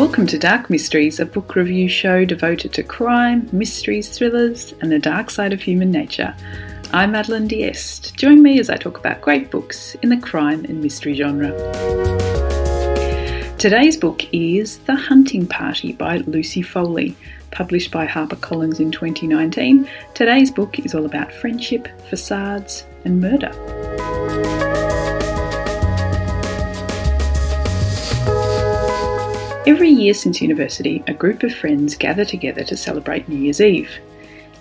Welcome to Dark Mysteries, a book review show devoted to crime, mysteries, thrillers, and the dark side of human nature. I'm Madeline Diest. Join me as I talk about great books in the crime and mystery genre. Today's book is The Hunting Party by Lucy Foley, published by HarperCollins in 2019. Today's book is all about friendship, facades, and murder. Every year since university, a group of friends gather together to celebrate New Year's Eve.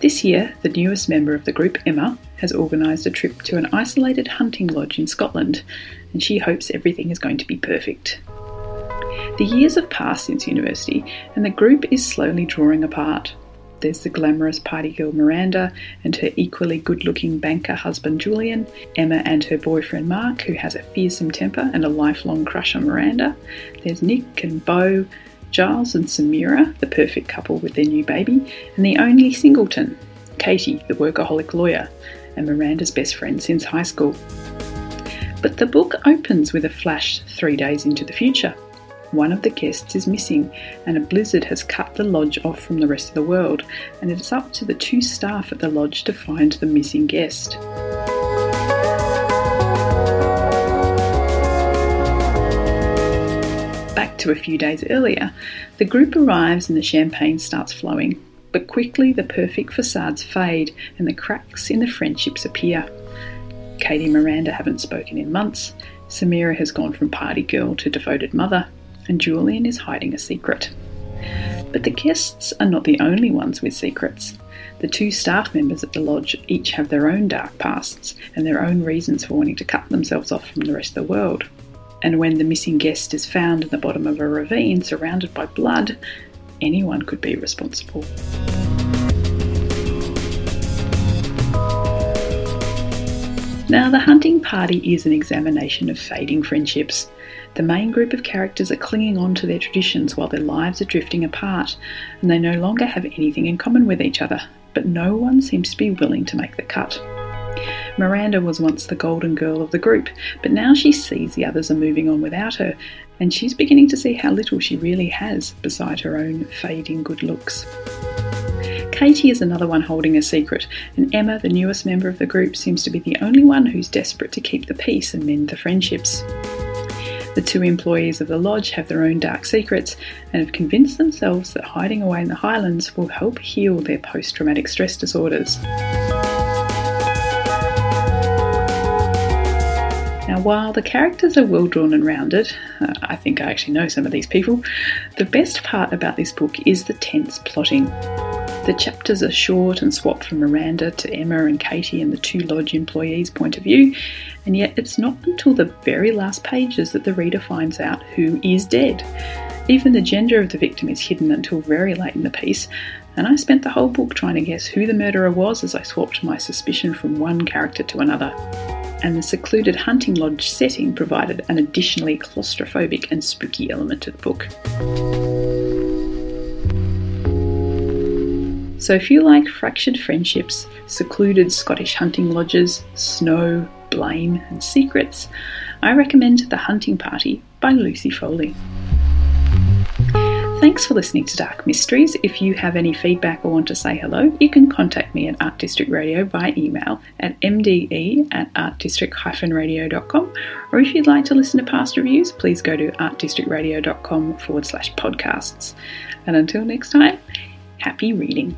This year, the newest member of the group, Emma, has organised a trip to an isolated hunting lodge in Scotland, and she hopes everything is going to be perfect. The years have passed since university, and the group is slowly drawing apart. There's the glamorous party girl Miranda and her equally good looking banker husband Julian, Emma and her boyfriend Mark, who has a fearsome temper and a lifelong crush on Miranda. There's Nick and Bo, Giles and Samira, the perfect couple with their new baby, and the only singleton, Katie, the workaholic lawyer, and Miranda's best friend since high school. But the book opens with a flash three days into the future. One of the guests is missing, and a blizzard has cut the lodge off from the rest of the world, and it is up to the two staff at the lodge to find the missing guest. Back to a few days earlier, the group arrives and the champagne starts flowing, but quickly the perfect facades fade and the cracks in the friendships appear. Katie and Miranda haven't spoken in months. Samira has gone from party girl to devoted mother, and Julian is hiding a secret. But the guests are not the only ones with secrets. The two staff members at the lodge each have their own dark pasts and their own reasons for wanting to cut themselves off from the rest of the world. And when the missing guest is found in the bottom of a ravine surrounded by blood, anyone could be responsible. Now, the hunting party is an examination of fading friendships. The main group of characters are clinging on to their traditions while their lives are drifting apart, and they no longer have anything in common with each other, but no one seems to be willing to make the cut. Miranda was once the golden girl of the group, but now she sees the others are moving on without her, and she's beginning to see how little she really has beside her own fading good looks. Katie is another one holding a secret, and Emma, the newest member of the group, seems to be the only one who's desperate to keep the peace and mend the friendships. The two employees of the lodge have their own dark secrets and have convinced themselves that hiding away in the Highlands will help heal their post traumatic stress disorders. Now, while the characters are well drawn and rounded, uh, I think I actually know some of these people, the best part about this book is the tense plotting. The chapters are short and swap from Miranda to Emma and Katie and the two lodge employees' point of view, and yet it's not until the very last pages that the reader finds out who is dead. Even the gender of the victim is hidden until very late in the piece, and I spent the whole book trying to guess who the murderer was as I swapped my suspicion from one character to another. And the secluded hunting lodge setting provided an additionally claustrophobic and spooky element to the book. So, if you like fractured friendships, secluded Scottish hunting lodges, snow, blame, and secrets, I recommend The Hunting Party by Lucy Foley. Thanks for listening to Dark Mysteries. If you have any feedback or want to say hello, you can contact me at Art District Radio by email at mde at artdistrict-radio.com. Or if you'd like to listen to past reviews, please go to artdistrictradio.com forward slash podcasts. And until next time, happy reading.